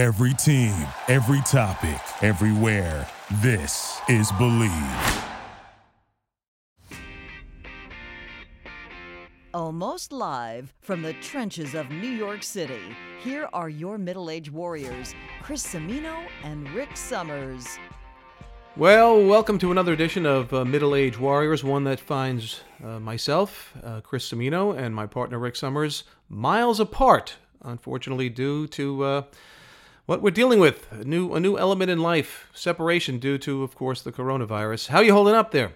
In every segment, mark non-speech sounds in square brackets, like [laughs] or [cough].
Every team, every topic, everywhere. This is Bleav. Almost live from the trenches of New York City, here are your middle aged warriors, Chris Cimino and Rick Summers. Well, welcome to another edition of uh, Middle Age Warriors, one that finds uh, myself, uh, Chris Cimino, and my partner Rick Summers miles apart, unfortunately, due to uh, what we're dealing with a new, a new element in life separation due to, of course, the coronavirus. How you holding up there?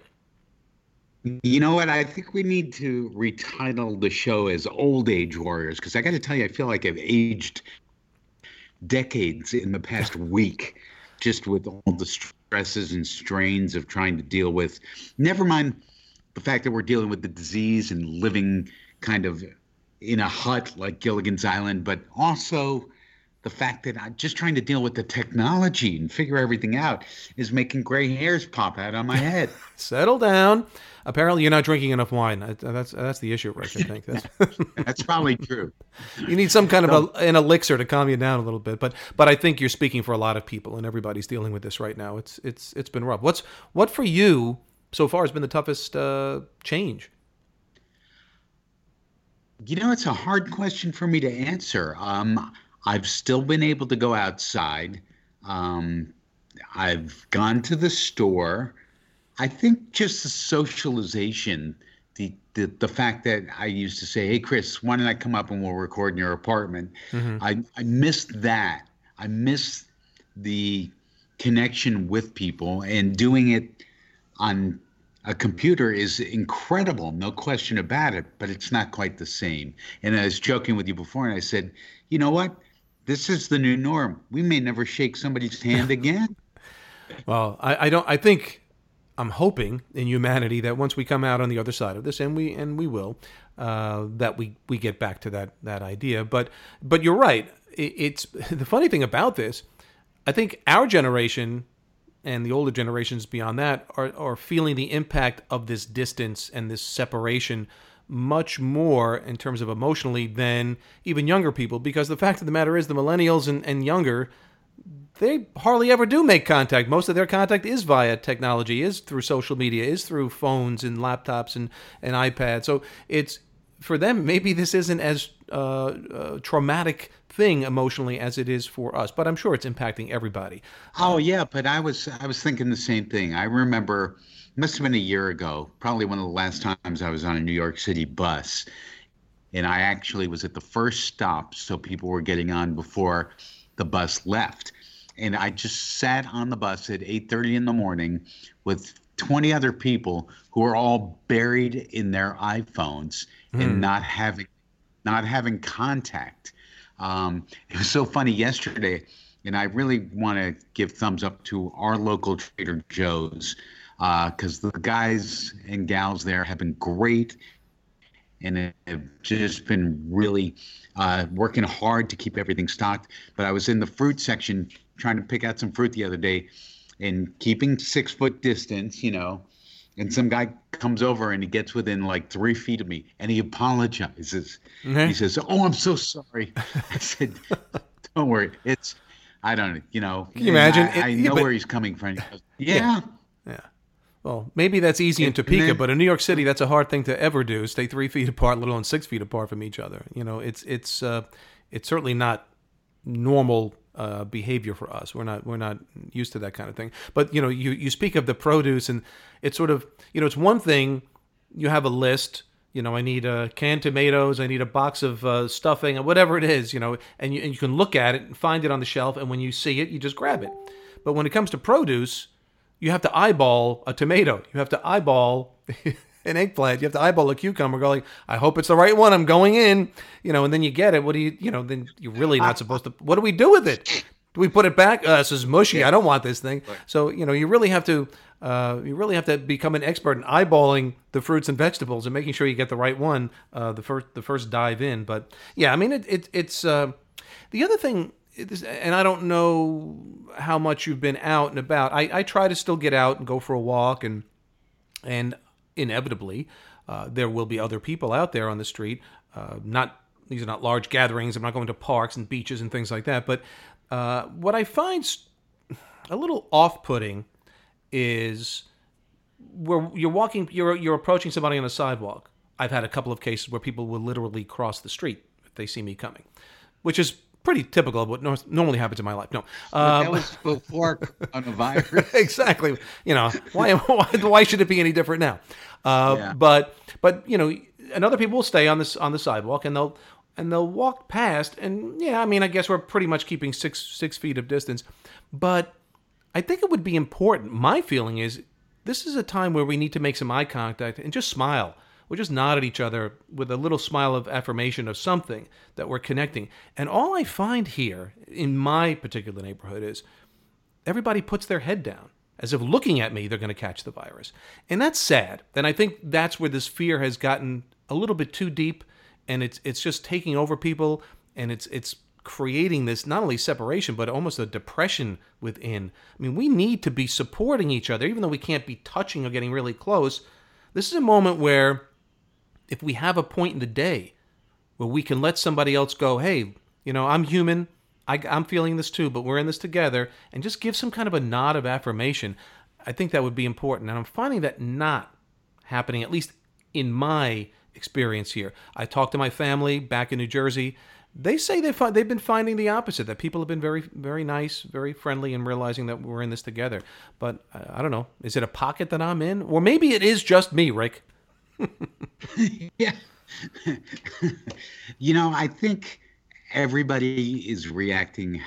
You know what? I think we need to retitle the show as Old Age Warriors because I got to tell you, I feel like I've aged decades in the past [laughs] week just with all the stresses and strains of trying to deal with, never mind the fact that we're dealing with the disease and living kind of in a hut like Gilligan's Island, but also the fact that I'm just trying to deal with the technology and figure everything out is making gray hairs pop out on my [laughs] head. Settle down. Apparently, you're not drinking enough wine. That's that's the issue, Rick. I think [laughs] that's [laughs] that's probably true. You need some kind of a, an elixir to calm you down a little bit. But but I think you're speaking for a lot of people, and everybody's dealing with this right now. It's it's it's been rough. What's what for you so far has been the toughest uh, change? You know, it's a hard question for me to answer. Um, I've still been able to go outside. Um, I've gone to the store. I think just the socialization, the, the the fact that I used to say, "Hey, Chris, why don't I come up and we'll record in your apartment?" Mm-hmm. I I missed that. I missed the connection with people and doing it on a computer is incredible, no question about it, but it's not quite the same. And I was joking with you before, and I said, you know what? This is the new norm. We may never shake somebody's hand [laughs] again. well, I, I don't. I think I'm hoping in humanity that once we come out on the other side of this, and we and we will, uh, that we we get back to that that idea. But but you're right. It, it's [laughs] the funny thing about this. I think our generation and the older generations beyond that are, are feeling the impact of this distance and this separation much more in terms of emotionally than even younger people because the fact of the matter is the millennials and, and younger they hardly ever do make contact most of their contact is via technology is through social media is through phones and laptops and, and ipads so it's for them maybe this isn't as uh, uh, traumatic thing emotionally as it is for us. But I'm sure it's impacting everybody. Oh yeah, but I was I was thinking the same thing. I remember must have been a year ago, probably one of the last times I was on a New York City bus. And I actually was at the first stop, so people were getting on before the bus left. And I just sat on the bus at 8:30 in the morning with 20 other people who are all buried in their iPhones mm. and hmm. not having not having contact. Um, it was so funny yesterday, and I really want to give thumbs up to our local Trader Joe's because uh, the guys and gals there have been great and have just been really uh, working hard to keep everything stocked. But I was in the fruit section trying to pick out some fruit the other day and keeping six foot distance, you know. And some guy comes over and he gets within like three feet of me and he apologizes. Mm-hmm. [laughs] He says, Oh, I'm so sorry. [laughs] I said, Don't worry. It's, I don't, you know. Can you imagine? I, I know but, where he's coming from. Goes, yeah. yeah. yeah. Well, maybe that's easy in Topeka, then, but in New York City, that's a hard thing to ever do. Stay three feet apart, let alone six feet apart from each other. You know, it's it's uh, it's certainly not normal uh, behavior for us. We're not we're not used to that kind of thing. But you know, you you speak of the produce, and it's sort of you know, it's one thing you have a list. You know, I need a canned tomatoes. I need a box of uh, stuffing, and whatever it is. You know, and you and you can look at it and find it on the shelf, and when you see it, you just grab it. But when it comes to produce, you have to eyeball a tomato. You have to eyeball [laughs] an eggplant. You have to eyeball a cucumber. Go like, I hope it's the right one. I'm going in, you know, and then you get it. What do you, you know, then you're really not supposed to. What do we do with it? Do we put it back? Uh, this is mushy. I don't want this thing. So you know, you really have to, uh, you really have to become an expert in eyeballing the fruits and vegetables and making sure you get the right one. Uh, the first, the first dive in. But yeah, I mean, it, it it's uh, the other thing and I don't know how much you've been out and about. I, I try to still get out and go for a walk, and and inevitably, uh, there will be other people out there on the street. Uh, not these are not large gatherings. I'm not going to parks and beaches and things like that. But Uh, what I find a little off-putting is where you're walking, you're you're approaching somebody on a sidewalk. I've had a couple of cases where people will literally cross the street if they see me coming, which is pretty typical of what normally happens in my life. No, um, that was before [laughs] coronavirus. [laughs] exactly. You know why, why? Why should it be any different now? Uh, yeah. But but you know, and other people will stay on this on the sidewalk and they'll and they'll walk past. And yeah, I mean, I guess we're pretty much keeping six six feet of distance, but I think it would be important. My feeling is this is a time where we need to make some eye contact and just smile we just nod at each other with a little smile of affirmation of something that we're connecting. And all I find here in my particular neighborhood is everybody puts their head down as if looking at me they're going to catch the virus. And that's sad. And I think that's where this fear has gotten a little bit too deep and it's it's just taking over people and it's it's creating this not only separation but almost a depression within. I mean, we need to be supporting each other even though we can't be touching or getting really close. This is a moment where if we have a point in the day where we can let somebody else go, hey, you know, I'm human, I, am feeling this too, but we're in this together, and just give some kind of a nod of affirmation, I think that would be important. And I'm finding that not happening, at least in my experience here. I talked to my family back in New Jersey. They say they find, they've been finding the opposite, that people have been very, very nice, very friendly, and realizing that we're in this together. But uh, I don't know. Is it a pocket that I'm in? Or maybe it is just me, Rick. [laughs] yeah. you know, I think everybody is reacting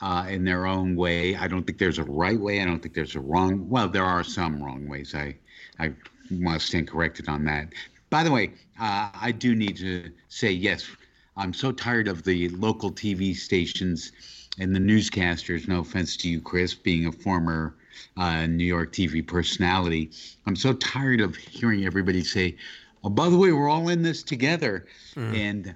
uh, in their own way. I don't think there's a right way. I don't think there's a wrong. Well, there are some wrong ways. I I want to stand corrected on that. By the way, uh, I do need to say yes. I'm so tired of the local TV stations and the newscasters. No offense to you, Chris, being a former uh, New York TV personality. I'm so tired of hearing everybody say, "Oh, by the way, we're all in this together," mm. and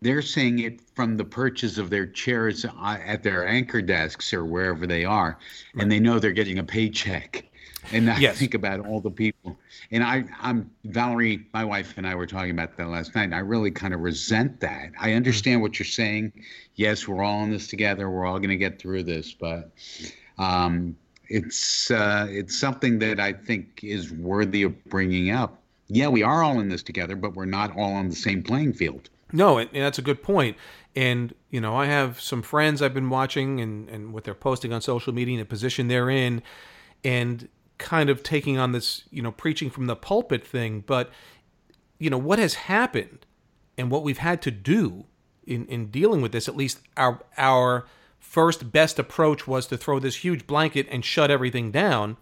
they're saying it from the perches of their chairs uh, at their anchor desks or wherever they are, right. and they know they're getting a paycheck. And I yes. think about all the people. And I, I'm Valerie, my wife and I were talking about that last night. And I really kind of resent that. I understand mm. what you're saying. Yes, we're all in this together. We're all going to get through this. But um, it's uh, it's something that I think is worthy of bringing up. Yeah, we are all in this together, but we're not all on the same playing field. No, and that's a good point. And you know, I have some friends I've been watching and and what they're posting on social media, and the position they're in, and kind of taking on this, you know, preaching from the pulpit thing. But you know, what has happened, and what we've had to do in in dealing with this, at least our our first best approach was to throw this huge blanket and shut everything down,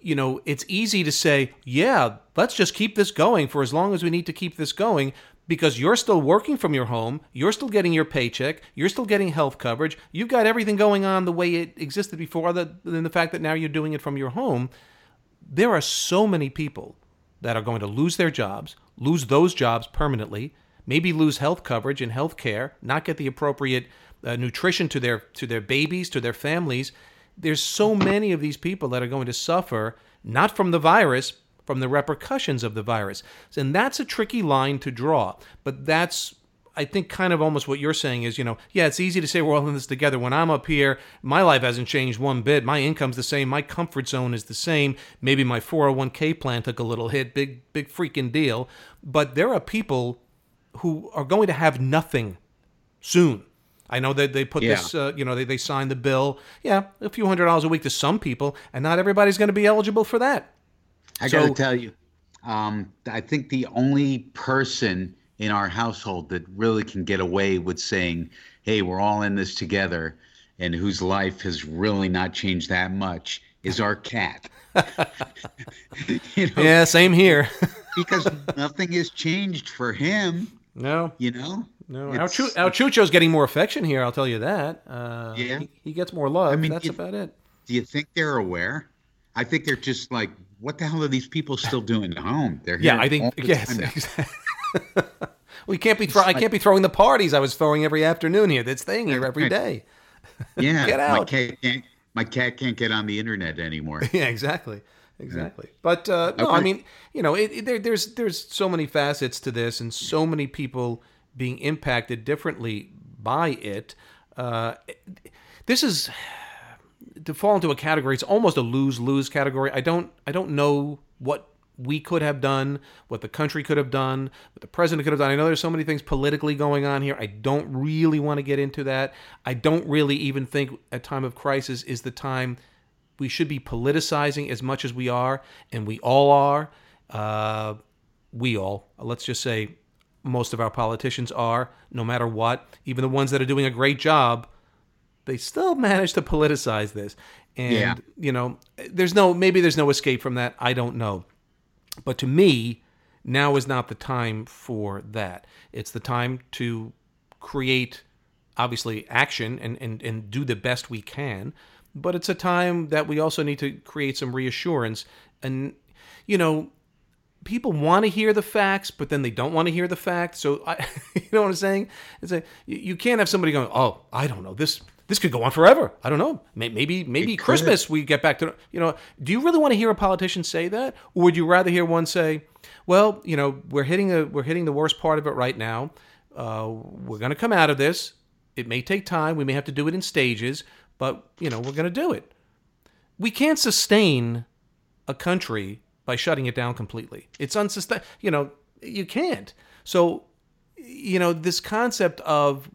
you know, it's easy to say, yeah, let's just keep this going for as long as we need to keep this going because you're still working from your home, you're still getting your paycheck, you're still getting health coverage, you've got everything going on the way it existed before, other than the fact that now you're doing it from your home. There are so many people that are going to lose their jobs, lose those jobs permanently, maybe lose health coverage and health care, not get the appropriate uh, nutrition to their to their babies, to their families. There's so many of these people that are going to suffer not from the virus, from the repercussions of the virus. And that's a tricky line to draw. But that's I think kind of almost what you're saying is, you know, yeah, it's easy to say we're all in this together. When I'm up here, my life hasn't changed one bit. My income's the same. My comfort zone is the same. Maybe my 401k plan took a little hit. Big, big freaking deal. But there are people who are going to have nothing soon. I know that they put yeah. this, uh, you know, they, they signed the bill. Yeah, a few hundred dollars a week to some people, and not everybody's going to be eligible for that. I so, got to tell you, um, I think the only person in our household that really can get away with saying, hey, we're all in this together, and whose life has really not changed that much is our cat. [laughs] [laughs] you know, yeah, same here. [laughs] because nothing has changed for him. No. You know? No, our, Chu- our getting more affection here. I'll tell you that. Uh, yeah, he, he, gets more love. I mean, that's you, about it. Do you think they're aware? I think they're just like, what the hell are these people still doing at home? They're yeah. I think yes. [laughs] Exactly. we can't be. Throw- I can't be throwing the parties I was throwing every afternoon here. That's staying here every day. Yeah, [laughs] get out. My cat can't. My cat can't get on the internet anymore. [laughs] yeah, exactly exactly. But uh, no, I mean, you know, it, it, there, there's there's so many facets to this, and so many people being impacted differently by it. Uh, this is to fall into a category. It's almost a lose lose category. I don't I don't know what we could have done, what the country could have done, what the president could have done. I know there's so many things politically going on here. I don't really want to get into that. I don't really even think a time of crisis is the time we should be politicizing as much as we are, and we all are. Uh, we all, let's just say, most of our politicians are, no matter what. Even the ones that are doing a great job, they still manage to politicize this. And, yeah. you know, there's no, maybe there's no escape from that. I don't know. But to me, now is not the time for that. It's the time to create, obviously, action and, and, and do the best we can. But it's a time that we also need to create some reassurance. And, you know, people want to hear the facts, but then they don't want to hear the facts. So, I, [laughs] you know what I'm saying? It's a, you can't have somebody going, "Oh, I don't know this. This could go on forever. I don't know. Maybe, maybe Christmas we get back to you know. Do you really want to hear a politician say that, or would you rather hear one say, "Well, you know, we're hitting a we're hitting the worst part of it right now. Uh, we're going to come out of this. It may take time. We may have to do it in stages, but you know, we're going to do it. We can't sustain a country by shutting it down completely. It's unsustainable. You know, you can't. So, you know, this concept of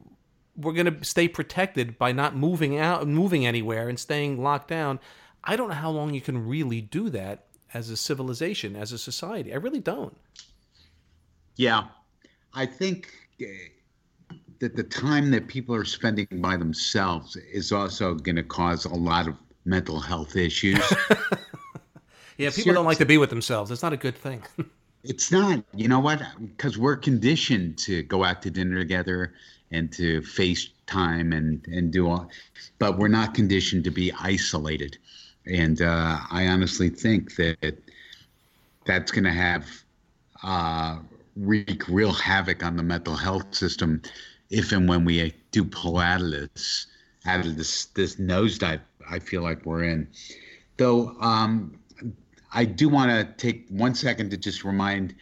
we're going to stay protected by not moving out, moving anywhere, and staying locked down. I don't know how long you can really do that as a civilization, as a society. I really don't. Yeah, I think eh, that the time that people are spending by themselves is also going to cause a lot of mental health issues. [laughs] Yeah, people don't like to be with themselves. It's not a good thing. [laughs] it's not. You know what? Because we're conditioned to go out to dinner together and to FaceTime and and do all, but we're not conditioned to be isolated. And uh, I honestly think that that's going to have uh, wreak real havoc on the mental health system if and when we do pull out of this out of this this nosedive I feel like we're in. Though um, I do want to take one second to just remind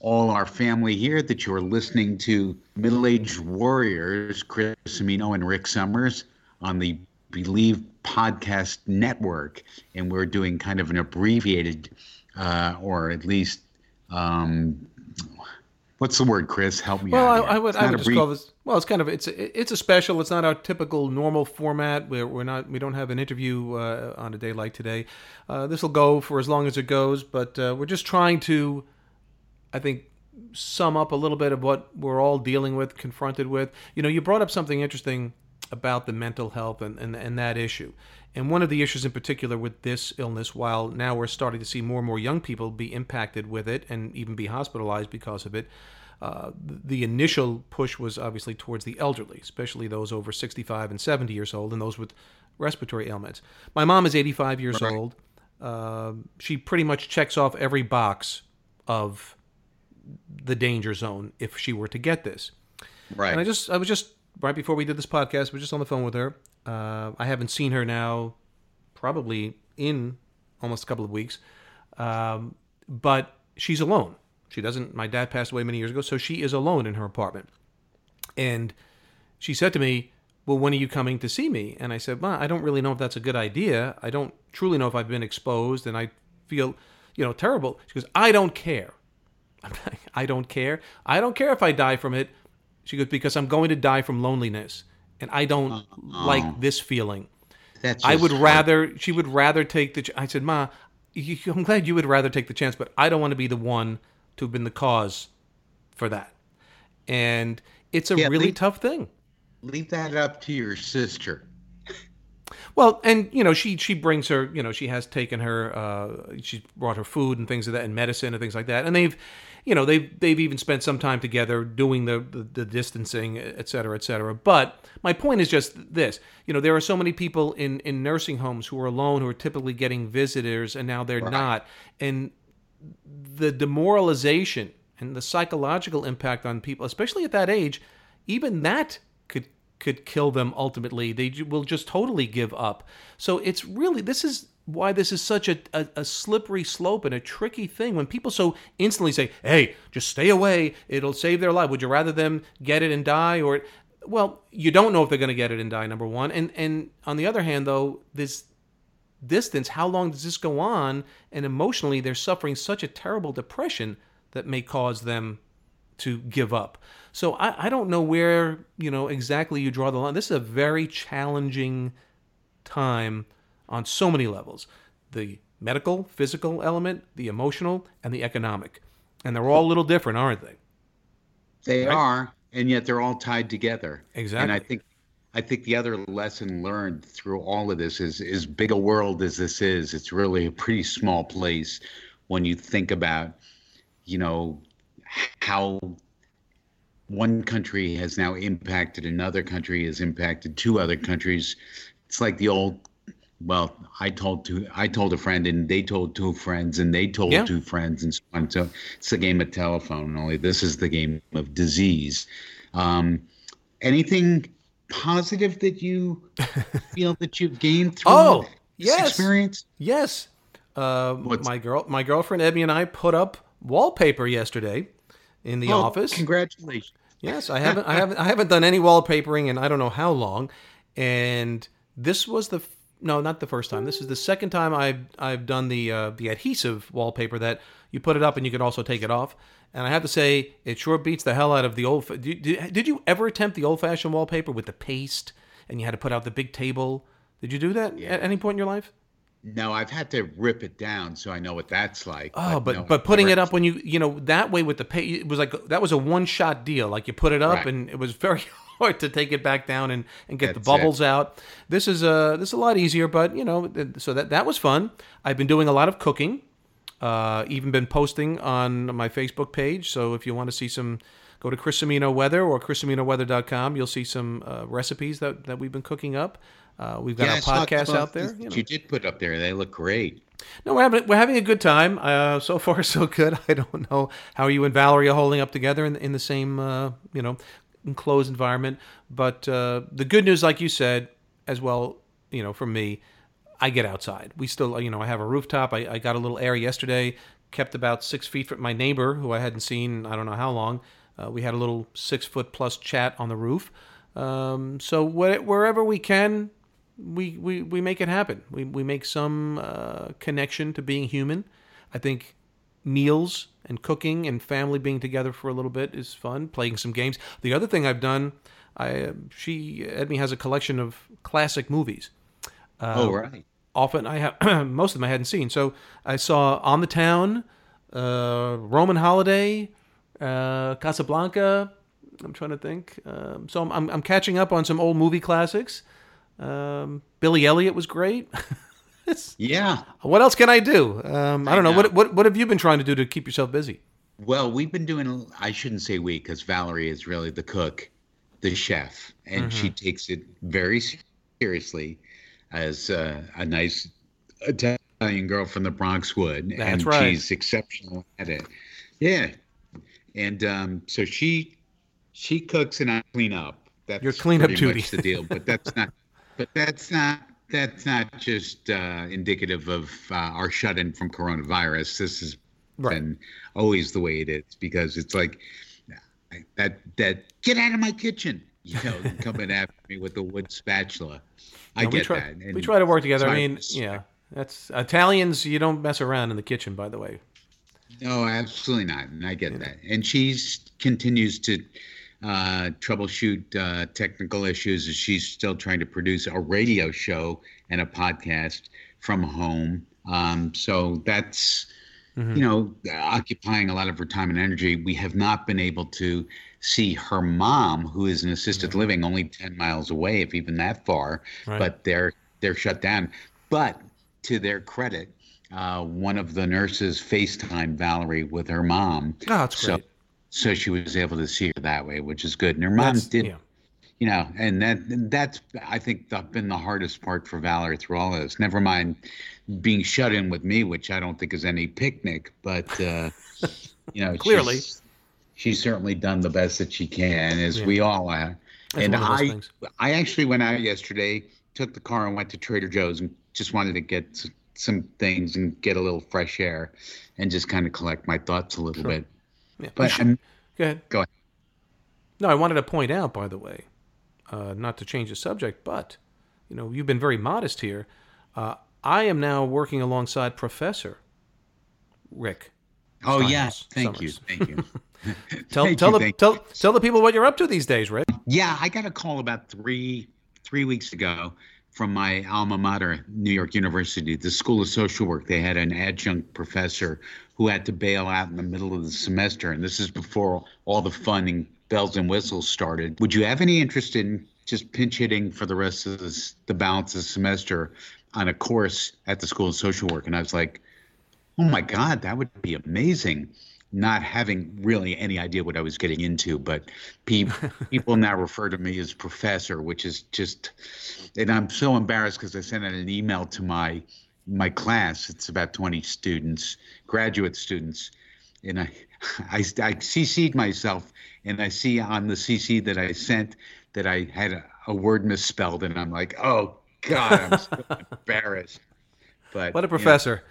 all our family here that you're listening to Middle Aged Warriors, Chris Cimino and Rick Summers on the Bleav Podcast Network. And we're doing kind of an abbreviated, uh, or at least um, What's the word, Chris? Help me well, out. Well, I, I, would, I would just brief... call this. Well, it's kind of it's a, it's a special. It's not our typical normal format. We're, we're not we don't have an interview uh, on a day like today. Uh, this will go for as long as it goes, but uh, we're just trying to, I think, sum up a little bit of what we're all dealing with, confronted with. You know, you brought up something interesting about the mental health and, and, and that issue. And one of the issues in particular with this illness, while now we're starting to see more and more young people be impacted with it and even be hospitalized because of it, uh, the initial push was obviously towards the elderly, especially those over 65 and 70 years old and those with respiratory ailments. My mom is 85 years right. old. Uh, she pretty much checks off every box of the danger zone if she were to get this. Right. And I just, I was just right before we did this podcast, we were just on the phone with her. Uh, I haven't seen her now, probably in almost a couple of weeks, um, but she's alone. She doesn't. My dad passed away many years ago, so she is alone in her apartment. And she said to me, "Well, when are you coming to see me?" And I said, "Well, I don't really know if that's a good idea. I don't truly know if I've been exposed, and I feel, you know, terrible." She goes, "I don't care. [laughs] I don't care. I don't care if I die from it." She goes, "Because I'm going to die from loneliness." And I don't uh, like this feeling. That's I would rather she would rather take the. I said, Ma, I'm glad you would rather take the chance, but I don't want to be the one to have been the cause for that. And it's a yeah, really leave, tough thing. Leave that up to your sister. Well, and you know, she she brings her, you know, she has taken her, uh, she's brought her food and things of like that, and medicine and things like that, and they've you know they've they've even spent some time together doing the, the, the distancing et cetera et cetera. But my point is just this. You know there are so many people in in nursing homes who are alone who are typically getting visitors and now they're right. not. And the demoralization and the psychological impact on people especially at that age even that could could kill them ultimately. They will just totally give up. So it's really this is why this is such a, a, a, slippery slope and a tricky thing when people so instantly say, hey, just stay away, it'll save their life. Would you rather them get it and die? Or well, you don't know if they're going to get it and die. Number one, and and on the other hand, though, this distance, how long does this go on? And emotionally, they're suffering such a terrible depression that may cause them to give up. So I, I don't know where you know exactly you draw the line. This is a very challenging time on so many levels: the medical, physical element, the emotional, and the economic, and they're all a little different, aren't they? They right? are, and yet they're all tied together. Exactly. And I think I think the other lesson learned through all of this is as big a world as this is, it's really a pretty small place when you think about, you know, how one country has now impacted another country has impacted two other countries. It's like the old well, I told two I told a friend and they told two friends and they told yeah. two friends and so on. So it's a game of telephone, only this is the game of disease. Um, anything positive that you [laughs] feel that you've gained through oh, this yes. experience? Yes. Uh, my girl, my girlfriend Ebby and I put up wallpaper yesterday in the oh, office. Congratulations. Yes, I haven't, I haven't, I haven't done any wallpapering in I don't know how long, and this was the no, not the first time. This is the second time I've I've done the uh, the adhesive wallpaper that you put it up and you can also take it off. And I have to say, it sure beats the hell out of the old. Did, did, did you ever attempt the old fashioned wallpaper with the paste and you had to put out the big table? Did you do that yeah. at any point in your life? No, I've had to rip it down so I know what that's like. Oh, but but, no, but putting it up when you you know that way with the pay it was like that was a one shot deal. Like you put it up right. and it was very [laughs] hard to take it back down and, and get that's the bubbles it. out. This is a this is a lot easier, but you know so that that was fun. I've been doing a lot of cooking. Uh, even been posting on my Facebook page. So if you want to see some, go to Chris Cimino Weather or chrisciminoweather.com. You'll see some uh, recipes that, that we've been cooking up. Uh, we've got yeah, our podcast out there. You, know. you, did put up there. They look great. No, we're having, we're having a good time. Uh, so far, [laughs] so good. I don't know how you and Valerie are holding up together in, in the same, uh, you know, enclosed environment. But uh, the good news, like you said, as well, you know, for me, I get outside. We still, you know, I have a rooftop. I, I got a little air yesterday, kept about six feet from my neighbor, who I hadn't seen, I don't know how long. Uh, we had a little six foot plus chat on the roof. Um, so wh- wherever we can, we, we, we make it happen. We, we make some uh, connection to being human. I think meals and cooking and family being together for a little bit is fun. Playing some games. The other thing I've done, I she Edme has a collection of classic movies. Uh, oh right often I have [clears throat] most of them I hadn't seen. So I saw On the Town, uh, Roman Holiday, uh, Casablanca. I'm trying to think. Um, so I'm, I'm, I'm catching up on some old movie classics. Um, Billy Elliot was great. [laughs] yeah. What else can I do? Um, I don't know. know. What, what what have you been trying to do to keep yourself busy? Well, we've been doing. I shouldn't say we because Valerie is really the cook, the chef, and mm-hmm. she takes it very seriously as uh, a nice Italian girl from the Bronx would, That's and right. she's exceptional at it. Yeah, and um, so she she cooks and I clean up. That's your cleanup duty. The deal, but that's not. [laughs] But that's not. That's not just uh, indicative of uh, our shut-in from coronavirus. This has right. been always the way it is because it's like that. That get out of my kitchen you know, coming after me with a wood spatula. I no, get try, that. And we try to work together. I mean, yeah, that's Italians. You don't mess around in the kitchen, by the way. No, absolutely not, and I get yeah. that. And she continues to uh, troubleshoot uh, technical issues as she's still trying to produce a radio show and a podcast from home. Um, so that's mm-hmm. you know occupying a lot of her time and energy. We have not been able to see her mom, who is in assisted yeah. living, only ten miles away, if even that far. Right. But they're they're shut down. But to their credit, uh, one of the nurses FaceTime Valerie with her mom. Oh, that's great. So she was able to see her that way, which is good. And her mom that's, did, yeah. you know, and that that's I think that's been the hardest part for Valerie through all of this. Never mind being shut in with me, which I don't think is any picnic, but uh, [laughs] you know, clearly she's certainly done the best that she can, as yeah. we all are. That's and I, things. I actually went out yesterday, took the car and went to Trader Joe's and just wanted to get some things and get a little fresh air, and just kind of collect my thoughts a little sure. bit. Yeah. But should, go ahead. Go ahead. No, I wanted to point out, by the way, uh, not to change the subject, but you know, you've been very modest here. Uh, I am now working alongside Professor Rick. Oh yeah, thank Summers. you, thank you. Tell [laughs] Thank tell you, the tell tell the people what you're up to these days, Rick. Yeah, I got a call about three three weeks ago from my alma mater, New York University, the School of Social Work. They had an adjunct professor who had to bail out in the middle of the semester, and this is before all the fun and bells and whistles started. Would you have any interest in just pinch hitting for the rest of this, the balance of the semester on a course at the School of Social Work? And I was like, oh my God, that would be amazing. Not having really any idea what I was getting into, but pe- [laughs] people now refer to me as professor, which is just, and I'm so embarrassed because I sent out an email to my my class. It's about 20 students, graduate students, and I [laughs] I, I CC'd myself, and I see on the CC that I sent that I had a, a word misspelled, and I'm like, oh God, I'm so [laughs] embarrassed. But What a you know, professor.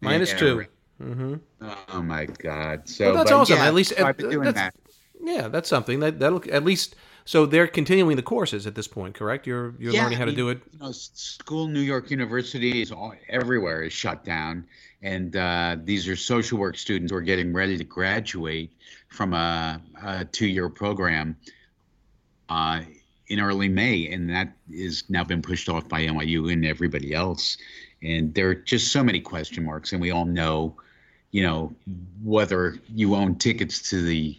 Minus yeah, two. Right. Oh my God! So Well, that's but awesome. yeah, At least- so doing that's- that. Yeah, that's something that that'll at least. So they're continuing the courses at this point, correct? You're you're learning how to do it. You know, school, New York University is all, everywhere is shut down, and uh, these are social work students who are getting ready to graduate from a, a two-year program uh, in early May, and that is now been pushed off by NYU and everybody else. And there are just so many question marks, and we all know, you know, whether you own tickets to the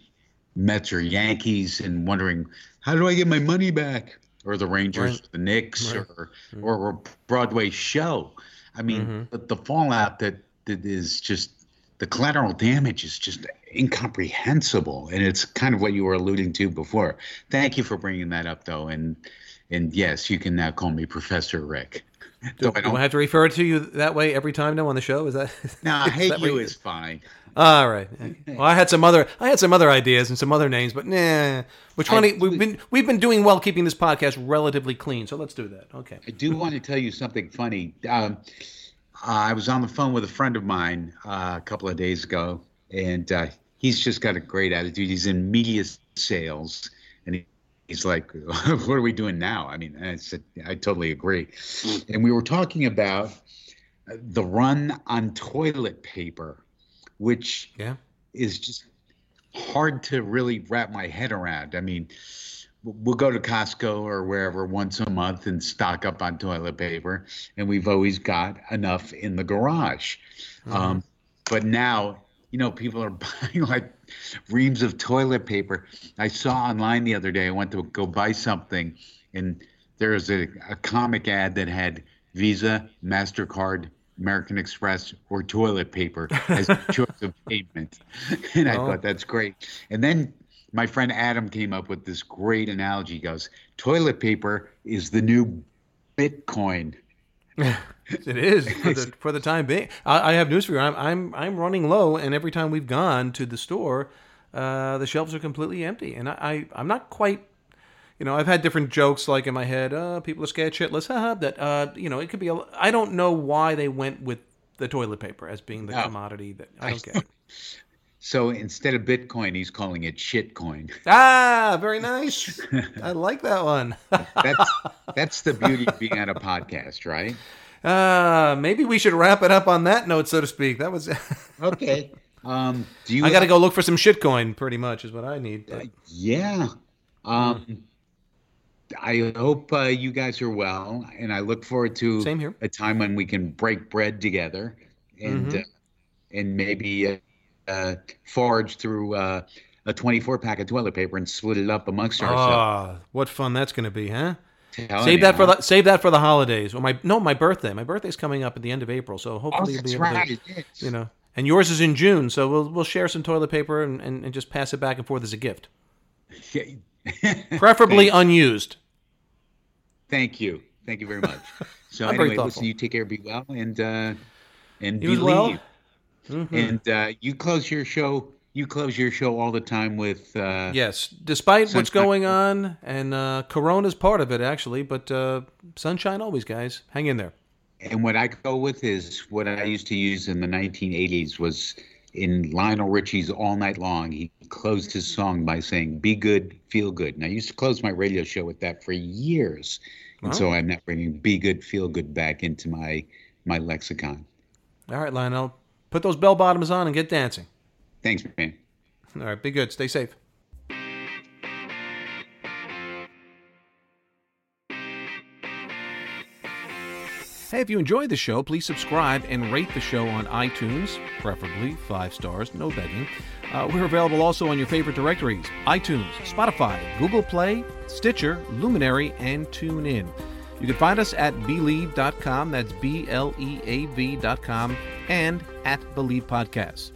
Mets or Yankees and wondering how do I get my money back, or the Rangers, Right. or the Knicks, Right. or or a Broadway show. I mean, Mm-hmm. the, the fallout that that is just the collateral damage is just incomprehensible, and it's kind of what you were alluding to before. Thank you for bringing that up, though, and and yes, you can now call me Professor Rick. Though [laughs] I Do I don't. have to refer to you that way every time now on the show? Is that? [laughs] No, is hate you is fine. All right. [laughs] Well, I had some other I had some other ideas and some other names, but nah. We're trying to we've been we've been doing well keeping this podcast relatively clean, so let's do that. Okay. I do want to tell you something funny. Um, I was on the phone with a friend of mine uh, a couple of days ago, and uh, he's just got a great attitude. He's in media sales, and he, he's like, [laughs] "What are we doing now?" I mean, I said, "I totally agree." And we were talking about the run on toilet paper, which Yeah. is just hard to really wrap my head around. I mean, we'll go to Costco or wherever once a month and stock up on toilet paper, and we've always got enough in the garage. Um, but now, you know, people are [laughs] buying like reams of toilet paper. I saw online the other day. I went to go buy something, and there was a, a comic ad that had Visa, Mastercard. American Express or toilet paper as a [laughs] choice of payment. And I Oh. thought that's great. And then my friend Adam came up with this great analogy. He goes, toilet paper is the new Bitcoin. [laughs] It is for the, [laughs] for the time being. I, I have news for you. I'm I'm I'm running low, and every time we've gone to the store, uh, the shelves are completely empty, and I, I I'm not quite. You know, I've had different jokes like in my head. Uh, people are scared shitless. Haha. That uh, you know, it could be. A, I don't know why they went with the toilet paper as being the No. commodity that I don't get. [laughs] So instead of Bitcoin, he's calling it shitcoin. [laughs] ah, very nice. [laughs] I like that one. [laughs] That's that's the beauty of being on a podcast, right? Uh, maybe we should wrap it up on that note, so to speak. That was. Okay. Um, do you? I got to go look for some shitcoin. Pretty much is what I need. but- Yeah. Um, I hope uh, you guys are well, and I look forward to Same here. a time when we can break bread together and Mm-hmm. uh, and maybe uh, forage through uh, a 24 pack of toilet paper and split it up amongst ourselves. Ah, what fun that's going to be, huh? Telling Save that for the save that for the holidays. Or my no, my birthday. My birthday's coming up at the end of April, so Oh, hopefully you'll be able right. to, you know. And yours is in June, so we'll we'll share some toilet paper and, and, and just pass it back and forth as a gift, [laughs] preferably unused. Thank you. Thank you very much. [laughs] So anyway, listen, you take care, be well, and uh, and You as well? Believe. And uh, you close your show. You close your show all the time with uh, Yes, despite what's going on, and uh, Corona's part of it actually, but uh, sunshine always, guys. Hang in there. And what I go with is what I used to use in the 1980s was in Lionel Richie's All Night Long, he closed his song by saying, Be good, feel good. And I used to close my radio show with that for years. And so I'm now bringing Be Good, Feel Good back into my, my lexicon. All right, Lionel. Put those bell bottoms on and get dancing. Thanks, man. All right, be good. Stay safe. Hey, if you enjoyed the show, please subscribe and rate the show on iTunes, preferably five stars, no begging. Uh, we're available also on your favorite directories iTunes, Spotify, Google Play, Stitcher, Luminary, and TuneIn. You can find us at bleav.com, that's B L E A V.com, and at Bleav Podcasts.